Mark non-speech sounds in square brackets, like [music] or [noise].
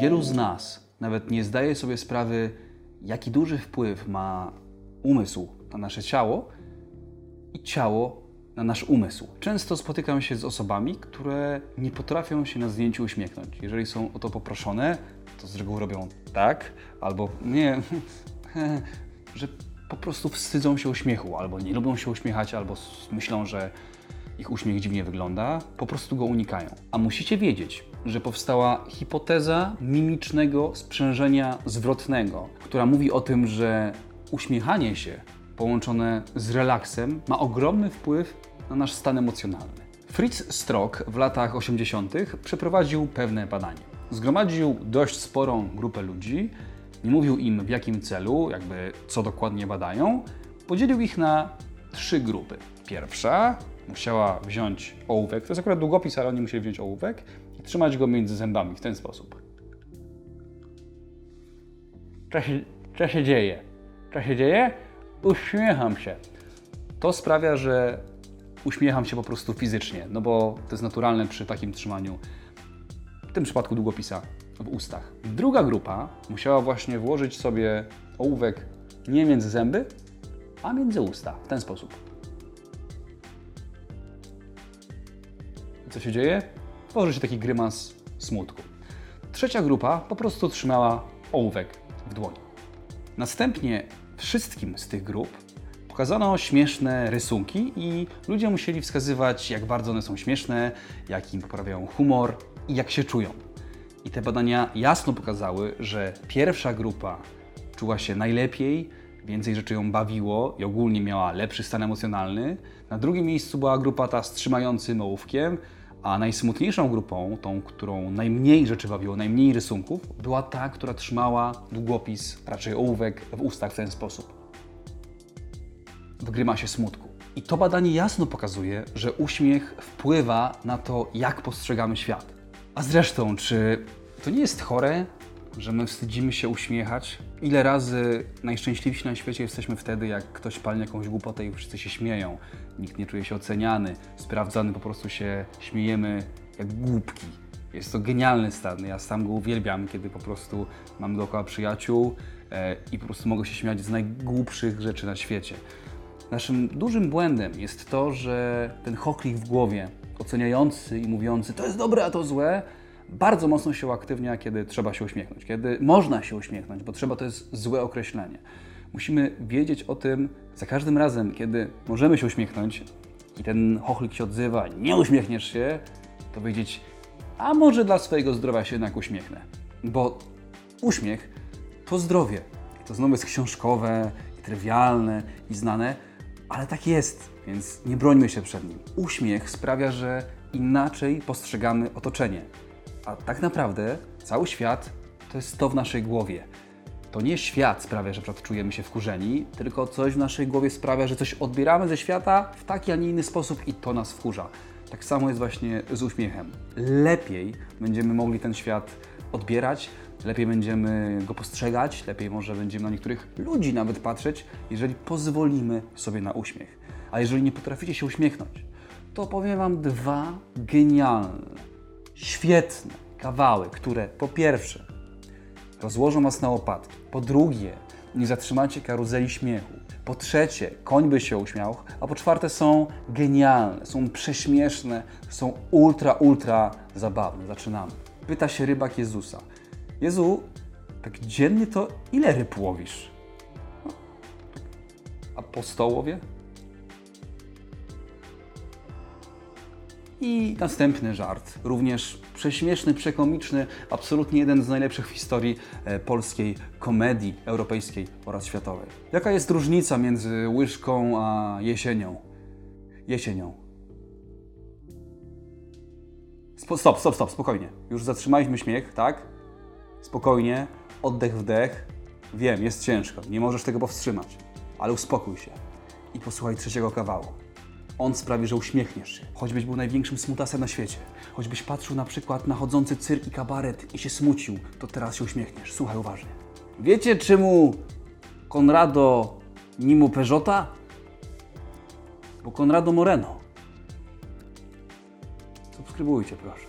Wielu z nas nawet nie zdaje sobie sprawy, jaki duży wpływ ma umysł na nasze ciało i ciało na nasz umysł. Często spotykam się z osobami, które nie potrafią się na zdjęciu uśmiechnąć. Jeżeli są o to poproszone, to z reguły robią tak, albo nie, [laughs] że po prostu wstydzą się uśmiechu, albo nie lubią się uśmiechać, albo myślą, że ich uśmiech dziwnie wygląda, po prostu go unikają. A musicie wiedzieć, że powstała hipoteza mimicznego sprzężenia zwrotnego, która mówi o tym, że uśmiechanie się połączone z relaksem ma ogromny wpływ na nasz stan emocjonalny. Fritz Strock w latach 80. przeprowadził pewne badanie. Zgromadził dość sporą grupę ludzi, nie mówił im w jakim celu, jakby co dokładnie badają, podzielił ich na trzy grupy. Pierwsza musiała wziąć ołówek, to jest akurat długopis, ale oni musieli wziąć ołówek i trzymać go między zębami w ten sposób. Co się, co się dzieje? Co się dzieje? Uśmiecham się. To sprawia, że uśmiecham się po prostu fizycznie, no bo to jest naturalne przy takim trzymaniu, w tym przypadku długopisa, w ustach. Druga grupa musiała właśnie włożyć sobie ołówek nie między zęby, a między usta, w ten sposób. Co się dzieje? Tworzy się taki grymas smutku. Trzecia grupa po prostu trzymała ołówek w dłoni. Następnie wszystkim z tych grup pokazano śmieszne rysunki i ludzie musieli wskazywać, jak bardzo one są śmieszne, jak im poprawiają humor i jak się czują. I te badania jasno pokazały, że pierwsza grupa czuła się najlepiej, więcej rzeczy ją bawiło i ogólnie miała lepszy stan emocjonalny. Na drugim miejscu była grupa ta z trzymającym ołówkiem, a najsmutniejszą grupą, tą, którą najmniej rzeczy bawiło, najmniej rysunków, była ta, która trzymała długopis, raczej ołówek w ustach w ten sposób w grymasie smutku. I to badanie jasno pokazuje, że uśmiech wpływa na to, jak postrzegamy świat. A zresztą, czy to nie jest chore, że my wstydzimy się uśmiechać? Ile razy najszczęśliwsi na świecie jesteśmy wtedy, jak ktoś palnie jakąś głupotę i wszyscy się śmieją, nikt nie czuje się oceniany, sprawdzany, po prostu się śmiejemy jak głupki. Jest to genialny stan. Ja sam go uwielbiam, kiedy po prostu mam dookoła przyjaciół e, i po prostu mogę się śmiać z najgłupszych rzeczy na świecie. Naszym dużym błędem jest to, że ten choklik w głowie, oceniający i mówiący to jest dobre, a to złe, bardzo mocno się uaktywnia, kiedy trzeba się uśmiechnąć, kiedy można się uśmiechnąć, bo trzeba to jest złe określenie. Musimy wiedzieć o tym za każdym razem, kiedy możemy się uśmiechnąć i ten chochlik się odzywa, nie uśmiechniesz się, to wiedzieć, a może dla swojego zdrowia się jednak uśmiechnę. Bo uśmiech to zdrowie. I to znowu jest książkowe, i trywialne, i znane, ale tak jest, więc nie brońmy się przed nim. Uśmiech sprawia, że inaczej postrzegamy otoczenie. A tak naprawdę cały świat to jest to w naszej głowie. To nie świat sprawia, że czujemy się wkurzeni, tylko coś w naszej głowie sprawia, że coś odbieramy ze świata w taki, a nie inny sposób i to nas wkurza. Tak samo jest właśnie z uśmiechem. Lepiej będziemy mogli ten świat odbierać, lepiej będziemy go postrzegać, lepiej może będziemy na niektórych ludzi nawet patrzeć, jeżeli pozwolimy sobie na uśmiech. A jeżeli nie potraficie się uśmiechnąć, to powiem Wam dwa genialne, świetne kawały, które po pierwsze rozłożą Was na łopatki, po drugie nie zatrzymacie karuzeli śmiechu, po trzecie koń by się uśmiał, a po czwarte są genialne, są prześmieszne, są ultra, ultra zabawne. Zaczynamy. Pyta się rybak Jezusa. Jezu, tak dziennie to ile ryb łowisz? No, Apostołowie? I następny żart, również prześmieszny, przekomiczny, absolutnie jeden z najlepszych w historii e, polskiej komedii europejskiej oraz światowej. Jaka jest różnica między łyżką a jesienią? Jesienią. Spo, stop, stop, stop, spokojnie. Już zatrzymaliśmy śmiech, tak? Spokojnie, oddech, wdech. Wiem, jest ciężko, nie możesz tego powstrzymać, ale uspokój się i posłuchaj trzeciego kawału. On sprawi, że uśmiechniesz się. Choćbyś był największym smutasem na świecie. Choćbyś patrzył na przykład na chodzący cyrk i kabaret i się smucił, to teraz się uśmiechniesz. Słuchaj uważnie. Wiecie, czemu Konrado nie mu Peugeota? Bo Konrado Moreno. Subskrybujcie, proszę.